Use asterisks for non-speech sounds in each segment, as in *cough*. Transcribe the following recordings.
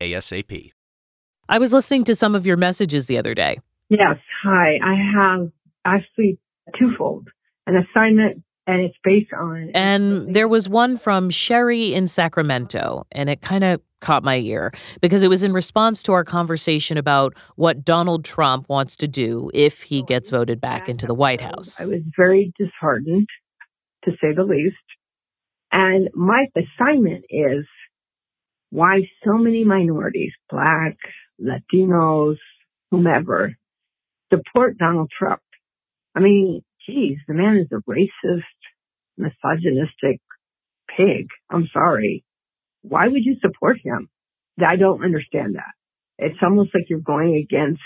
ASAP. I was listening to some of your messages the other day. Yes. Hi. I have actually twofold an assignment and it's based on. And there was one from Sherry in Sacramento, and it kind of caught my ear because it was in response to our conversation about what Donald Trump wants to do if he gets voted back into the White House. I was very disheartened, to say the least. And my assignment is why so many minorities, Black, Latinos, whomever, support Donald Trump. I mean, geez, the man is a racist, misogynistic pig. I'm sorry. Why would you support him? I don't understand that. It's almost like you're going against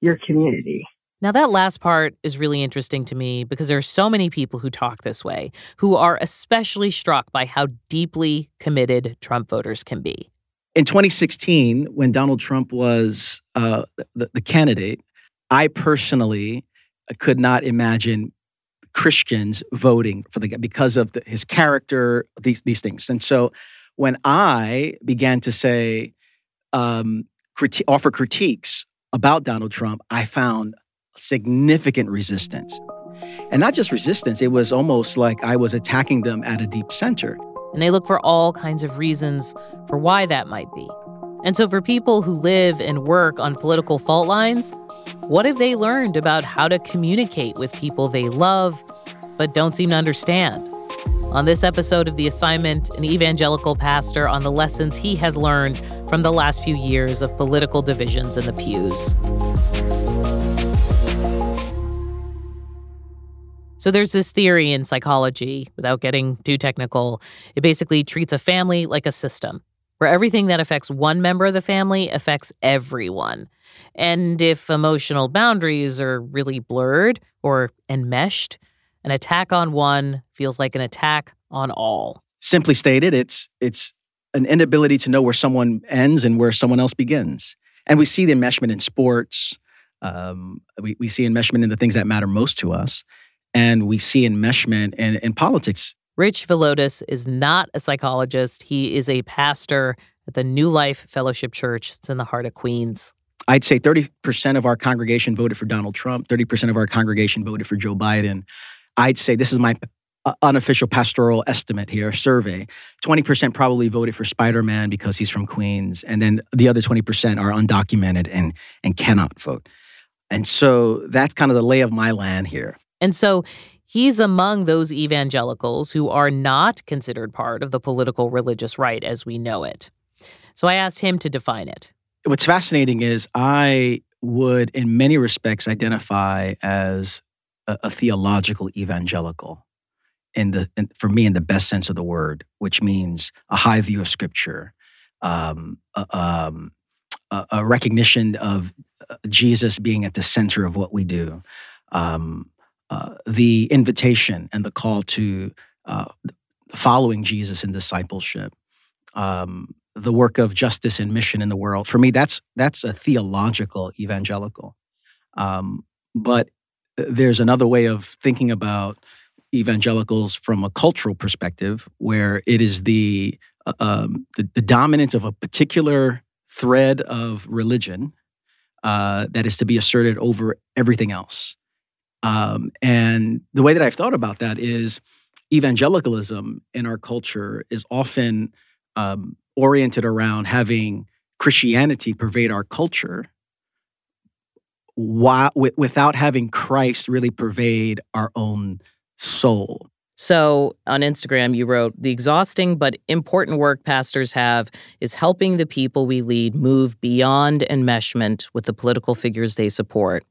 your community. Now, that last part is really interesting to me because there are so many people who talk this way, who are especially struck by how deeply committed Trump voters can be. In 2016, when Donald Trump was uh, the, the candidate, I personally could not imagine Christians voting for the guy because of the, his character, these these things. And so, when I began to say, um, criti- offer critiques about Donald Trump, I found significant resistance, and not just resistance. It was almost like I was attacking them at a deep center. And they look for all kinds of reasons for why that might be. And so, for people who live and work on political fault lines, what have they learned about how to communicate with people they love but don't seem to understand? On this episode of The Assignment, an evangelical pastor on the lessons he has learned from the last few years of political divisions in the pews. So there's this theory in psychology, without getting too technical, it basically treats a family like a system where everything that affects one member of the family affects everyone. And if emotional boundaries are really blurred or enmeshed, an attack on one feels like an attack on all. Simply stated, it's it's an inability to know where someone ends and where someone else begins. And we see the enmeshment in sports. Um, we, we see enmeshment in the things that matter most to us. And we see enmeshment in, in politics Rich Villodas is not a psychologist. He is a pastor at the New Life Fellowship Church. It's in the heart of Queens. I'd say 30% of our congregation voted for Donald Trump, 30% of our congregation voted for Joe Biden. I'd say this is my uh, unofficial pastoral estimate here, survey. 20% probably voted for Spider Man because he's from Queens. And then the other 20% are undocumented and, and cannot vote. And so that's kind of the lay of my land here. And so He's among those evangelicals who are not considered part of the political religious right as we know it. So I asked him to define it. What's fascinating is I would, in many respects, identify as a, a theological evangelical. In the, in, for me, in the best sense of the word, which means a high view of Scripture, um, a, um, a, recognition of uh, Jesus being at the center of what we do, um, uh, the invitation and the call to uh, following Jesus in discipleship, um, the work of justice and mission in the world. For me, that's that's a theological evangelical. Um, but there's another way of thinking about evangelicals from a cultural perspective, where it is the uh, um, the, the, dominance of a particular thread of religion uh, that is to be asserted over everything else. Um, and the way that I've thought about that is evangelicalism in our culture is often um, oriented around having Christianity pervade our culture without having Christ really pervade our own soul. So on Instagram, you wrote The exhausting but important work pastors have is helping the people we lead move beyond enmeshment with the political figures they support.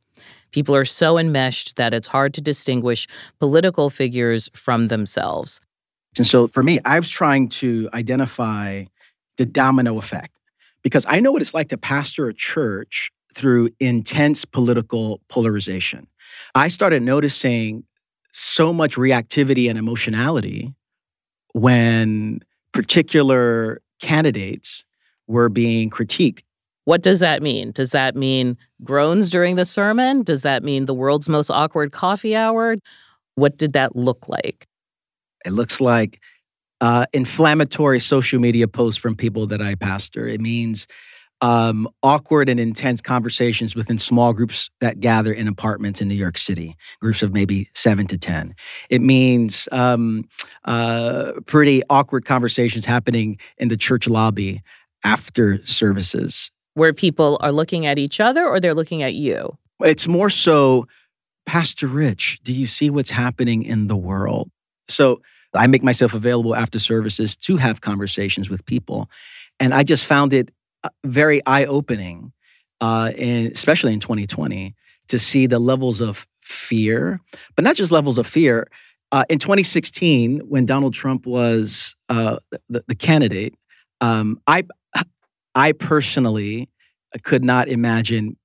People are so enmeshed that it's hard to distinguish political figures from themselves. And so for me, I was trying to identify the domino effect because I know what it's like to pastor a church through intense political polarization. I started noticing so much reactivity and emotionality when particular candidates were being critiqued. What does that mean? Does that mean groans during the sermon? Does that mean the world's most awkward coffee hour? What did that look like? It looks like uh, inflammatory social media posts from people that I pastor. It means um, awkward and intense conversations within small groups that gather in apartments in New York City, groups of maybe seven to 10. It means um, uh, pretty awkward conversations happening in the church lobby after services. Where people are looking at each other or they're looking at you? It's more so, Pastor Rich, do you see what's happening in the world? So I make myself available after services to have conversations with people. And I just found it uh, very eye opening, uh, especially in 2020, to see the levels of fear, but not just levels of fear. Uh, in 2016, when Donald Trump was uh, the, the, candidate, um, I, I personally could not imagine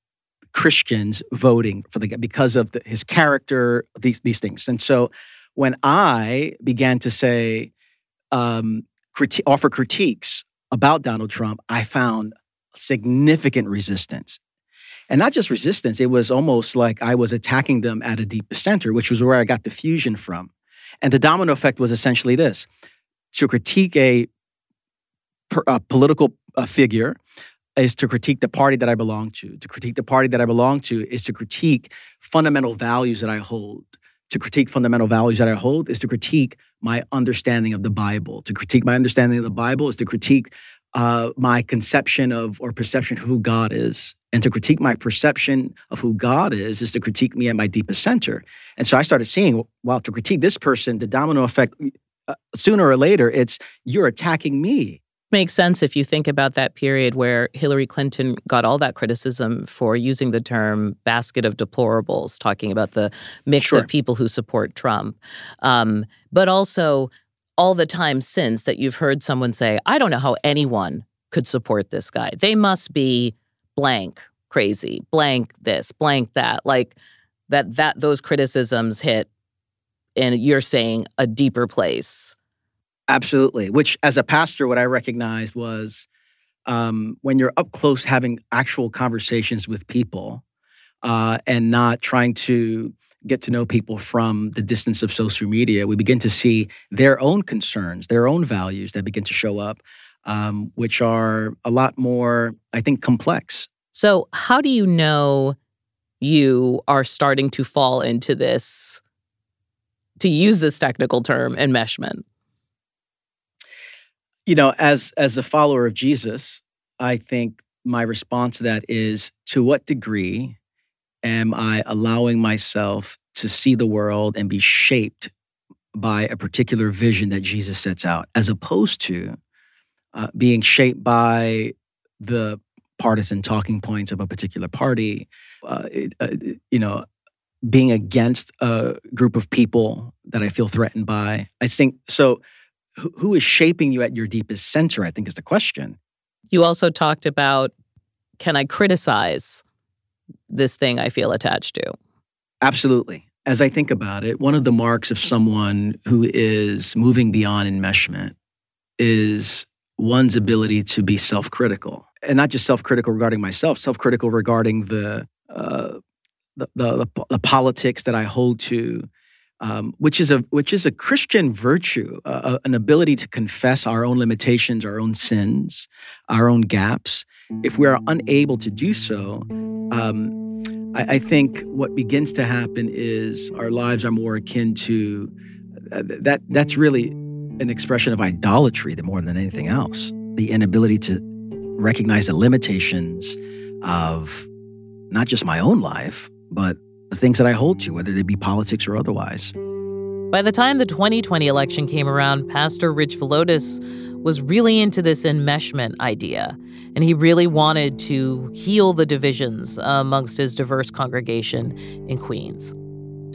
Christians voting for the guy because of the, his character, these these things. And so, when I began to say, um, criti- offer critiques about Donald Trump, I found significant resistance. And not just resistance, it was almost like I was attacking them at a deep center, which was where I got the fusion from. And the domino effect was essentially this to critique a, a political uh, figure is to critique the party that I belong to. To critique the party that I belong to is to critique fundamental values that I hold to critique fundamental values that I hold is to critique my understanding of the Bible. To critique my understanding of the Bible is to critique uh, my conception of or perception of who God is. And to critique my perception of who God is is to critique me at my deepest center. And so I started seeing, well, to critique this person, the domino effect, uh, sooner or later, it's you're attacking me makes sense if you think about that period where Hillary Clinton got all that criticism for using the term basket of deplorables, talking about the mix sure. of people who support Trump. Um, but also all the time since that you've heard someone say, I don't know how anyone could support this guy. They must be blank crazy, blank this, blank that. Like that that those criticisms hit and you're saying a deeper place Absolutely. Which, as a pastor, what I recognized was um, when you're up close having actual conversations with people uh, and not trying to get to know people from the distance of social media, we begin to see their own concerns, their own values that begin to show up, um, which are a lot more, I think, complex. So, how do you know you are starting to fall into this, to use this technical term, enmeshment? You know, as as a follower of Jesus, I think my response to that is to what degree am I allowing myself to see the world and be shaped by a particular vision that Jesus sets out, as opposed to uh, being shaped by the partisan talking points of a particular party, uh, uh, you know, being against a group of people that I feel threatened by. I think so who is shaping you at your deepest center, I think is the question. You also talked about can I criticize this thing I feel attached to? Absolutely. As I think about it, one of the marks of someone who is moving beyond enmeshment is one's ability to be self critical. And not just self critical regarding myself, self critical regarding the, uh, the, the, the, politics that I hold to, um, which is a which is a Christian virtue, uh, an ability to confess our own limitations, our own sins, our own gaps. If we are unable to do so, um, I, I, think what begins to happen is our lives are more akin to uh, that. That's really an expression of idolatry, more than anything else. The inability to recognize the limitations of not just my own life, but the things that I hold to, whether they be politics or otherwise. By the time the 2020 election came around, Pastor Rich Villodas was really into this enmeshment idea, and he really wanted to heal the divisions amongst his diverse congregation in Queens.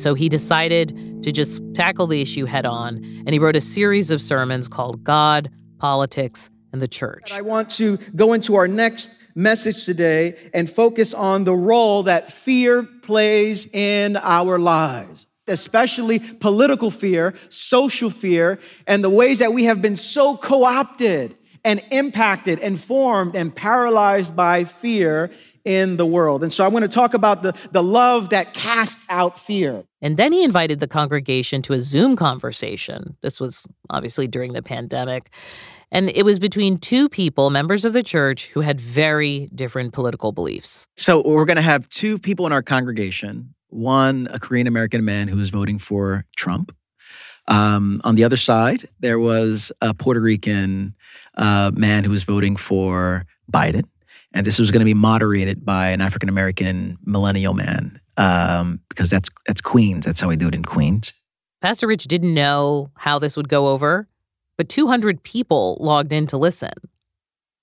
So he decided to just tackle the issue head on, and he wrote a series of sermons called God, Politics, and the church. I want to go into our next message today and focus on the role that fear plays in our lives, especially political fear, social fear, and the ways that we have been so co opted and impacted and formed and paralyzed by fear in the world. And so I want to talk about the, the love that casts out fear. And then he invited the congregation to a Zoom conversation. This was obviously during the pandemic. And it was between two people, members of the church, who had very different political beliefs. So we're going to have two people in our congregation one, a Korean American man who was voting for Trump. Um, on the other side, there was a Puerto Rican uh, man who was voting for Biden. And this was going to be moderated by an African American millennial man um, because that's that's Queens. That's how we do it in Queens. Pastor Rich didn't know how this would go over but 200 people logged in to listen.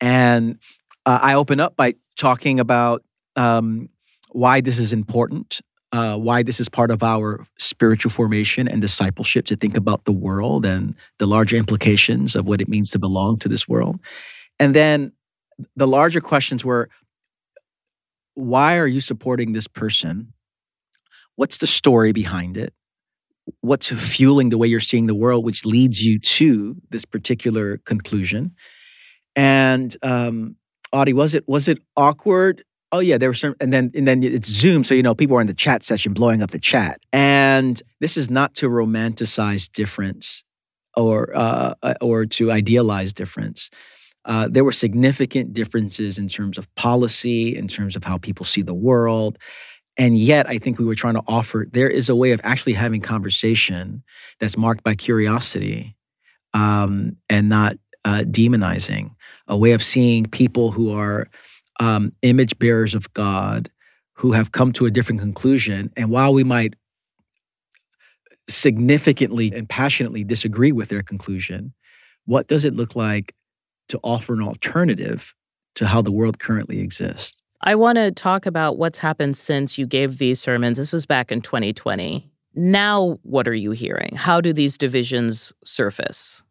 And uh, I open up by talking about um, why this is important, uh, why this is part of our spiritual formation and discipleship to think about the world and the larger implications of what it means to belong to this world. And then the larger questions were why are you supporting this person? What's the story behind it? What's fueling the way you're seeing the world, which leads you to this particular conclusion. And um, Audie, was it was it awkward? Oh yeah, there were some, and then and then it's Zoom, so you know people are in the chat session blowing up the chat. And this is not to romanticize difference or uh, uh or to idealize difference. Uh, there were significant differences in terms of policy, in terms of how people see the world, and yet, I think we were trying to offer there is a way of actually having conversation that's marked by curiosity um, and not uh, demonizing, a way of seeing people who are um, image bearers of God who have come to a different conclusion. And while we might significantly and passionately disagree with their conclusion, what does it look like to offer an alternative to how the world currently exists? I want to talk about what's happened since you gave these sermons. This was back in 2020. Now, what are you hearing? How do these divisions surface?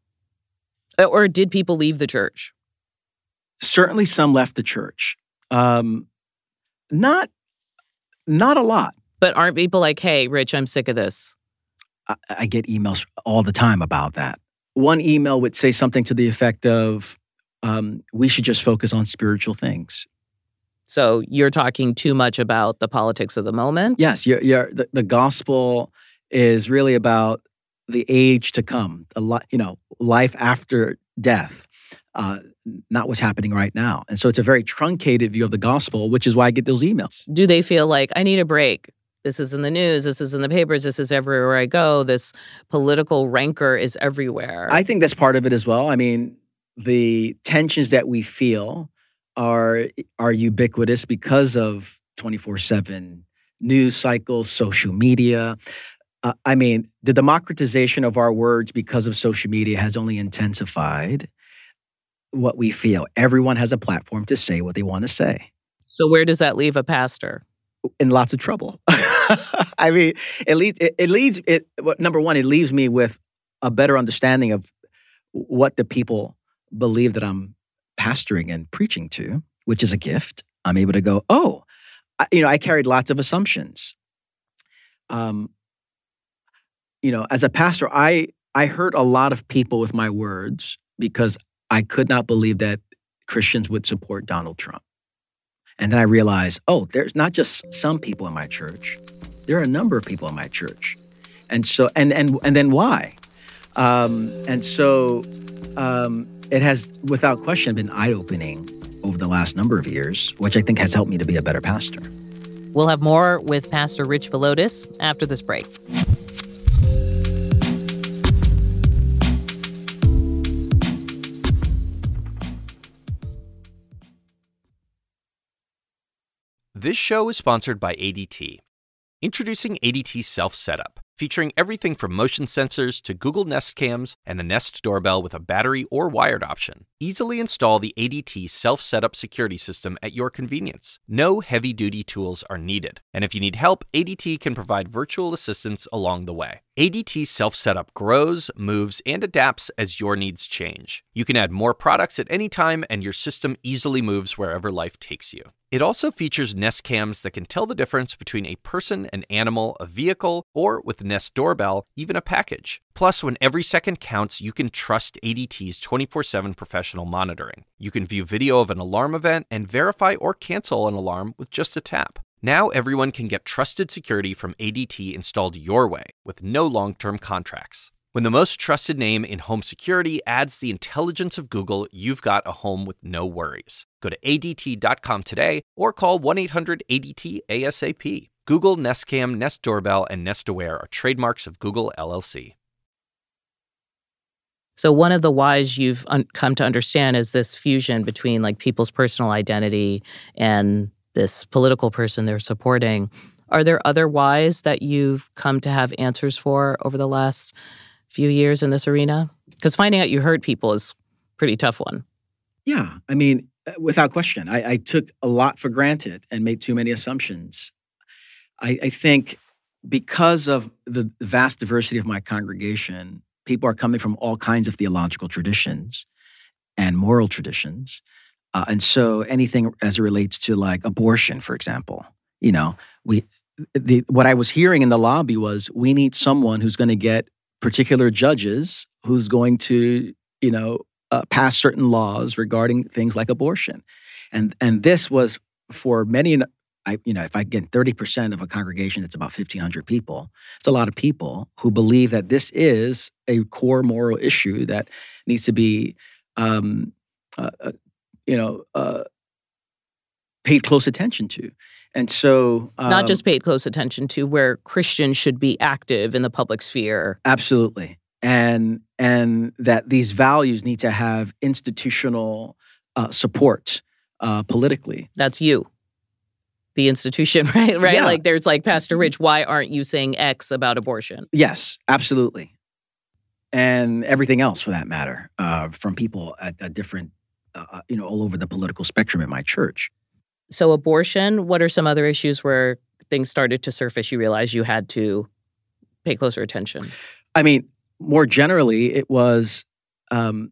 Or did people leave the church? Certainly, some left the church. Um, not, not a lot. But aren't people like, "Hey, Rich, I'm sick of this"? I, I get emails all the time about that. One email would say something to the effect of, um, "We should just focus on spiritual things." So you're talking too much about the politics of the moment? Yes, you're, you're, the, the gospel is really about the age to come, the you know, life after death, uh, not what's happening right now. And so it's a very truncated view of the gospel, which is why I get those emails. Do they feel like I need a break? This is in the news. This is in the papers. This is everywhere I go. This political rancor is everywhere. I think that's part of it as well. I mean, the tensions that we feel are are ubiquitous because of 24/7 news cycles, social media. Uh, I mean, the democratization of our words because of social media has only intensified what we feel. Everyone has a platform to say what they want to say. So where does that leave a pastor? In lots of trouble. *laughs* I mean, it leads it, it leads it number one, it leaves me with a better understanding of what the people believe that I'm pastoring and preaching to, which is a gift. I'm able to go, oh, I, you know, I carried lots of assumptions. Um, you know, as a pastor, I I hurt a lot of people with my words because I could not believe that Christians would support Donald Trump. And then I realized, oh, there's not just some people in my church. There are a number of people in my church. And so and and and then why? Um, and so um, it has, without question, been eye opening over the last number of years, which I think has helped me to be a better pastor. We'll have more with Pastor Rich Villodas after this break. This show is sponsored by ADT. Introducing ADT Self Setup featuring everything from motion sensors to Google Nest cams and the Nest doorbell with a battery or wired option. Easily install the ADT self setup security system at your convenience. No heavy duty tools are needed. And if you need help, ADT can provide virtual assistance along the way. ADT self setup grows, moves, and adapts as your needs change. You can add more products at any time, and your system easily moves wherever life takes you. It also features Nest cams that can tell the difference between a person, an animal, a vehicle, or with Nest Doorbell, even a package. Plus, when every second counts, you can trust ADT's 24 7 professional monitoring. You can view video of an alarm event and verify or cancel an alarm with just a tap. Now everyone can get trusted security from ADT installed your way with no long term contracts. When the most trusted name in home security adds the intelligence of Google, you've got a home with no worries. Go to ADT.com today or call 1 800 ADT ASAP. Google Nest Cam, Nest Doorbell, and Nest Aware are trademarks of Google LLC. So one of the whys you've un- come to understand is this fusion between like people's personal identity and this political person they're supporting. Are there other whys that you've come to have answers for over the last few years in this arena? Because finding out you hurt people is a pretty tough one. Yeah, I mean, without question, I, I took a lot for granted and made too many assumptions. I, I think because of the vast diversity of my congregation, people are coming from all kinds of theological traditions and moral traditions. Uh, and so anything as it relates to like abortion, for example, you know, we the, what I was hearing in the lobby was we need someone who's going to get particular judges who's going to, you know, uh, pass certain laws regarding things like abortion, and and this was for many I, you know, if I get 30% of a congregation that's about 1,500 people, it's a lot of people who believe that this is a core moral issue that needs to be, um, uh, uh, you know, uh, paid close attention to. And so, um, not just paid close attention to, where Christians should be active in the public sphere. Absolutely, and and that these values need to have institutional uh, support uh, politically. That's you the institution, *laughs* right? Right? Yeah. Like there's like Pastor Rich, why aren't you saying X about abortion? Yes, absolutely. And everything else for that matter, uh, from people at, at different, uh, uh, you know, all over the political spectrum in my church. So, abortion, what are some other issues where things started to surface? You realized you had to pay closer attention? I mean, more generally, it was, um,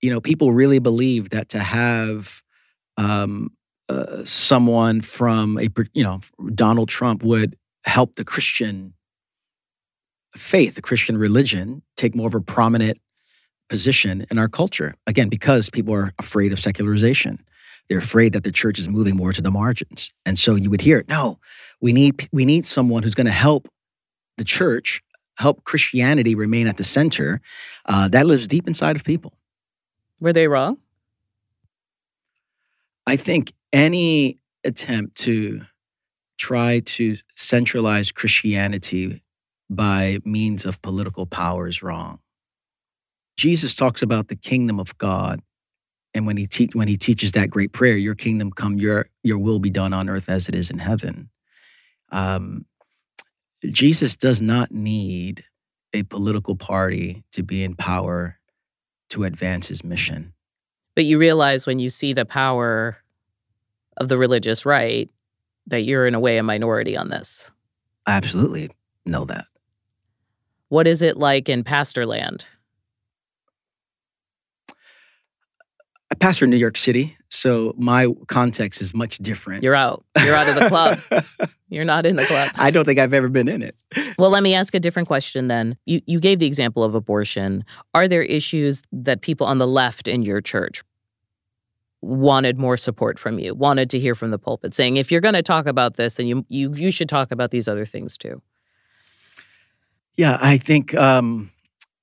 you know, people really believed that to have um, uh, someone from a you know Donald Trump would help the Christian faith, the Christian religion, take more of a prominent position in our culture. Again, because people are afraid of secularization. They're afraid that the church is moving more to the margins. And so you would hear, no, we need we need someone who's going to help the church, help Christianity remain at the center. Uh, that lives deep inside of people. Were they wrong? I think any attempt to try to centralize Christianity by means of political power is wrong. Jesus talks about the kingdom of God. And when he, te- when he teaches that great prayer, your kingdom come, your, your will be done on earth as it is in heaven. Um, Jesus does not need a political party to be in power to advance his mission. But you realize when you see the power of the religious right that you're in a way a minority on this. I absolutely know that. What is it like in pastor land? I pastor in New York City, so my context is much different. You're out. You're out of the club. *laughs* You're not in the club. I don't think I've ever been in it. Well, let me ask a different question then. You you gave the example of abortion. Are there issues that people on the left in your church wanted more support from you, wanted to hear from the pulpit, saying, if you're going to talk about this, then you, you, you should talk about these other things too? Yeah, I think um,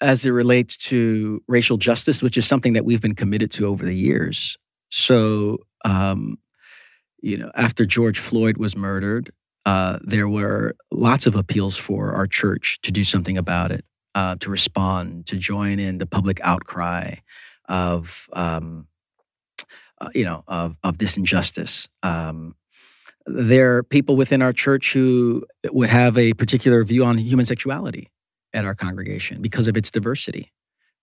as it relates to racial justice, which is something that we've been committed to over the years. So, um, you know, after George Floyd was murdered, uh, there were lots of appeals for our church to do something about it, uh, to respond, to join in the public outcry of um, uh, you know, of, of this injustice. Um, there are people within our church who would have a particular view on human sexuality at our congregation because of its diversity.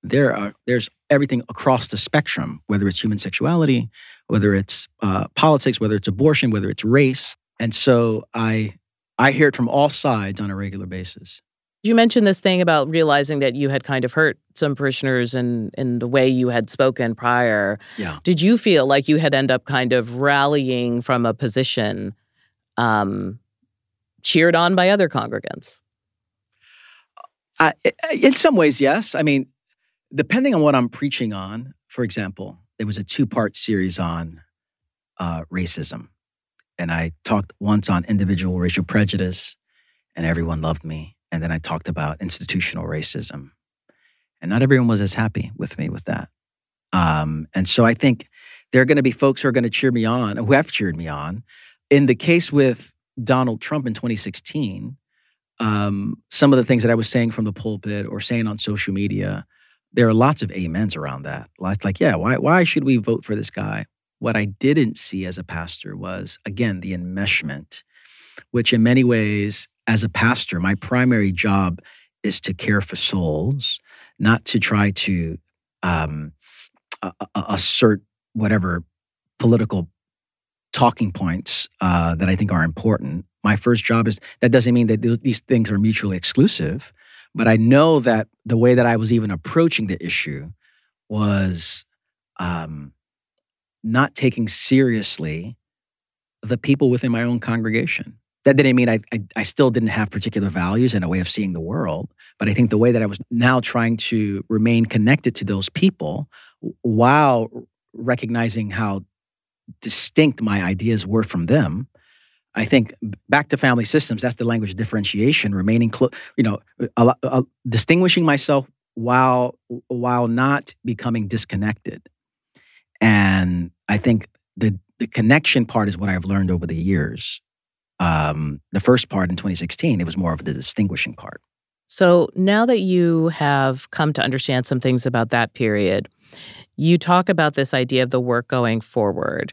There are there's everything across the spectrum, whether it's human sexuality, whether it's uh, politics, whether it's abortion, whether it's race, and so I I hear it from all sides on a regular basis. You mentioned this thing about realizing that you had kind of hurt some parishioners in in the way you had spoken prior. Yeah. Did you feel like you had end up kind of rallying from a position um, cheered on by other congregants? Uh, in some ways, yes. I mean, depending on what I'm preaching on, for example, there was a two part series on uh, racism. And I talked once on individual racial prejudice, and everyone loved me. And then I talked about institutional racism. And not everyone was as happy with me with that. Um, and so I think there are going to be folks who are going to cheer me on, who have cheered me on. In the case with Donald Trump in 2016, um, some of the things that I was saying from the pulpit or saying on social media, there are lots of amens around that. Like, like, yeah, why, why should we vote for this guy? What I didn't see as a pastor was, again, the enmeshment, which in many ways, as a pastor, my primary job is to care for souls, not to try to um, assert whatever political talking points uh, that I think are important. My first job is that doesn't mean that th- these things are mutually exclusive, but I know that the way that I was even approaching the issue was um, not taking seriously the people within my own congregation. That didn't mean I, I, I still didn't have particular values and a way of seeing the world, but I think the way that I was now trying to remain connected to those people while recognizing how distinct my ideas were from them I think back to family systems, that's the language of differentiation, remaining close, you know, a, a, distinguishing myself while while not becoming disconnected. And I think the the connection part is what I've learned over the years. Um, the first part in 2016, it was more of the distinguishing part. So now that you have come to understand some things about that period, you talk about this idea of the work going forward.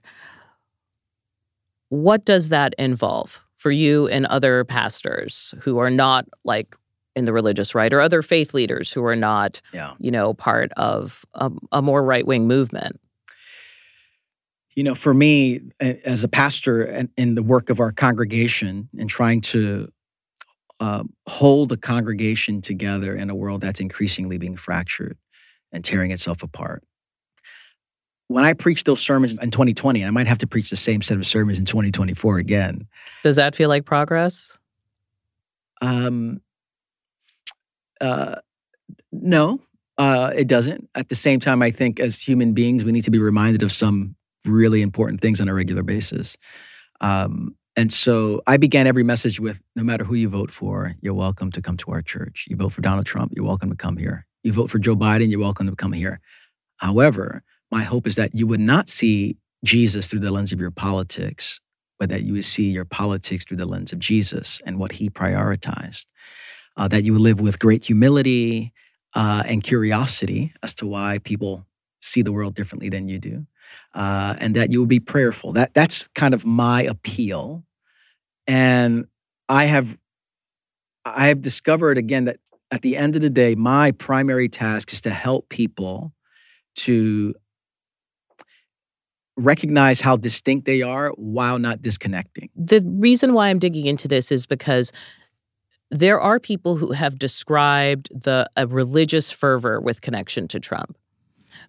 What does that involve for you and other pastors who are not like in the religious right or other faith leaders who are not, yeah. you know, part of a, a more right wing movement? You know, for me, as a pastor and in the work of our congregation and trying to uh, hold a congregation together in a world that's increasingly being fractured and tearing itself apart, when I preach those sermons in 2020, I might have to preach the same set of sermons in 2024 again. Does that feel like progress? Um, uh, no, uh, it doesn't. At the same time, I think as human beings, we need to be reminded of some really important things on a regular basis. Um, and so I began every message with no matter who you vote for, you're welcome to come to our church. You vote for Donald Trump, you're welcome to come here. You vote for Joe Biden, you're welcome to come here. However, my hope is that you would not see Jesus through the lens of your politics, but that you would see your politics through the lens of Jesus and what he prioritized. Uh, that you would live with great humility uh, and curiosity as to why people see the world differently than you do, uh, and that you will be prayerful. That that's kind of my appeal, and I have I have discovered again that at the end of the day, my primary task is to help people to recognize how distinct they are while not disconnecting. The reason why I'm digging into this is because there are people who have described the a religious fervor with connection to Trump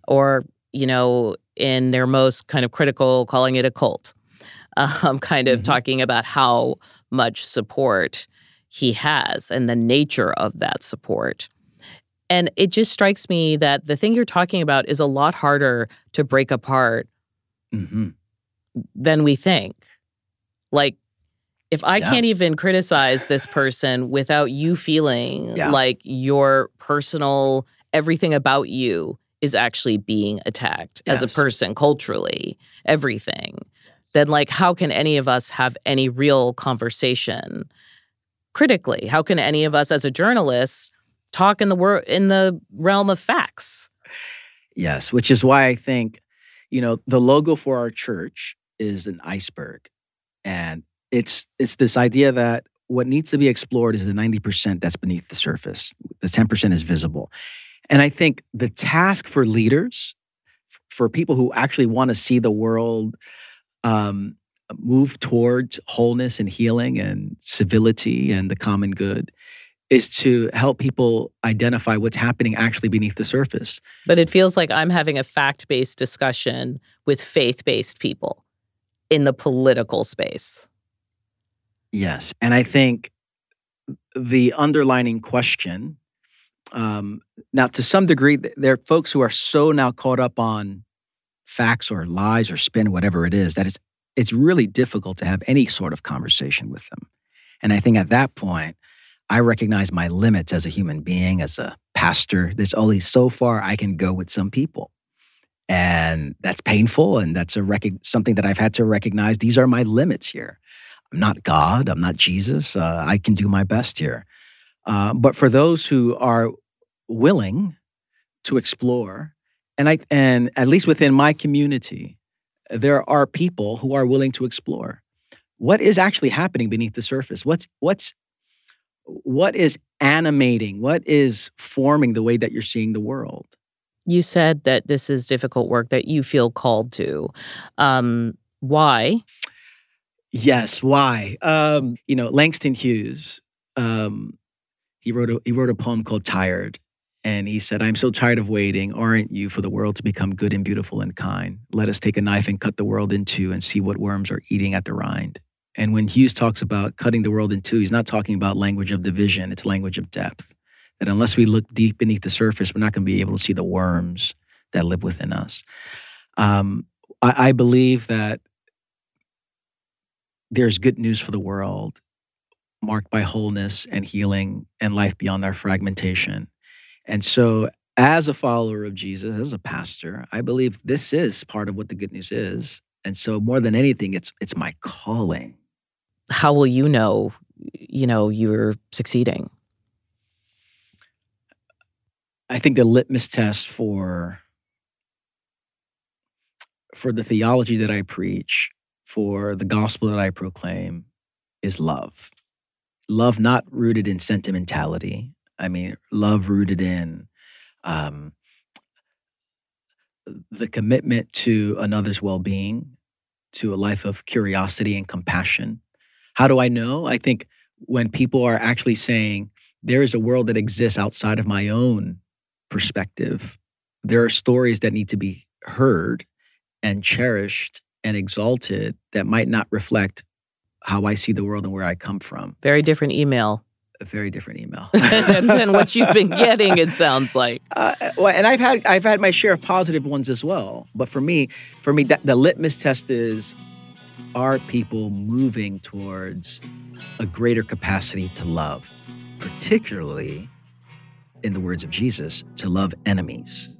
or you know in their most kind of critical calling it a cult *laughs* um, kind of mm-hmm. talking about how much support he has and the nature of that support and it just strikes me that the thing you're talking about is a lot harder to break apart mm-hmm. than we think. Like, if I yeah. can't even criticize this person without you feeling yeah. like your personal everything about you is actually being attacked yes. as a person culturally, everything, then like how can any of us have any real conversation critically? How can any of us as a journalist talk in the wor- in the realm of facts? Yes, which is why I think you know, the logo for our church is an iceberg. And it's it's this idea that what needs to be explored is the 90% that's beneath the surface. The 10% is visible. And I think the task for leaders, for people who actually want to see the world um, move towards wholeness and healing and civility and the common good, is to help people identify what's happening actually beneath the surface. But it feels like I'm having a fact based discussion with faith based people in the political space. Yes. And I think the underlining question um, now, to some degree, there are folks who are so now caught up on facts or lies or spin, whatever it is, that it's it's really difficult to have any sort of conversation with them. And I think at that point, I recognize my limits as a human being, as a pastor. There's only so far I can go with some people. And that's painful. And that's a rec- something that I've had to recognize. These are my limits here. I'm not God. I'm not Jesus. Uh, I can do my best here. Uh, but for those who are willing to explore, and I and at least within my community, there are people who are willing to explore what is actually happening beneath the surface. What's what's what is animating? What is forming the way that you're seeing the world? You said that this is difficult work that you feel called to. Um, why? Yes, why? Um, you know, Langston Hughes. Um, he wrote a he wrote a poem called "Tired," and he said, "I'm so tired of waiting. Aren't you for the world to become good and beautiful and kind? Let us take a knife and cut the world in two and see what worms are eating at the rind." And when Hughes talks about cutting the world in two, he's not talking about language of division, it's language of depth. That unless we look deep beneath the surface, we're not going to be able to see the worms that live within us. Um, I, I believe that there's good news for the world, marked by wholeness and healing and life beyond our fragmentation. And so, as a follower of Jesus, as a pastor, I believe this is part of what the good news is. And so, more than anything, it's it's my calling how will you know, you know, you're succeeding? I think the litmus test for for the theology that I preach, for the gospel that I proclaim, is love. Love not rooted in sentimentality. I mean, love rooted in um, the commitment to another's well being, to a life of curiosity and compassion, how do I know? I think when people are actually saying there is a world that exists outside of my own perspective, there are stories that need to be heard and cherished and exalted that might not reflect how I see the world and where I come from. Very different email. A very different email *laughs* than what you've been getting. It sounds like. *laughs* Uh, well, and I've had I've had my share of positive ones as well. But for me, for me, that, the litmus test is are people moving towards a greater capacity to love, particularly, in the words of Jesus, to love enemies?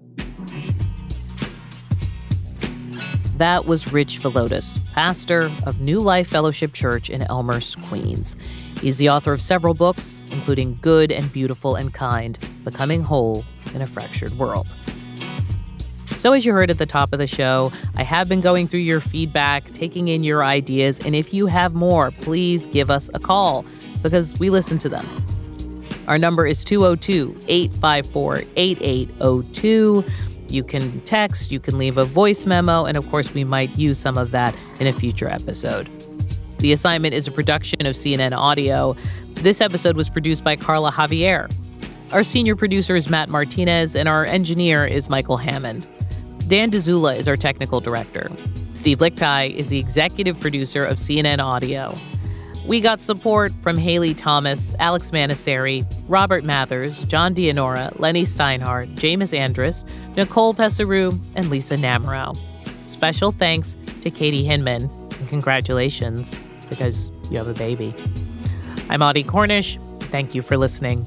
That was Rich Villodas, pastor of New Life Fellowship Church in Elmhurst, Queens. He's the author of several books, including Good and Beautiful and Kind Becoming Whole in a Fractured World. So, as you heard at the top of the show, I have been going through your feedback, taking in your ideas, and if you have more, please give us a call because we listen to them. Our number is 202 854 8802. You can text, you can leave a voice memo, and of course, we might use some of that in a future episode. The assignment is a production of CNN Audio. This episode was produced by Carla Javier. Our senior producer is Matt Martinez, and our engineer is Michael Hammond. Dan Dzula is our technical director. Steve Lickteig is the executive producer of CNN Audio. We got support from Haley Thomas, Alex Manasseri, Robert Mathers, John Dianora, Lenny Steinhardt, James Andrus, Nicole Pesaru, and Lisa Namerow. Special thanks to Katie Hinman, and congratulations because you have a baby. I'm Audie Cornish. Thank you for listening.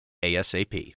ASAP.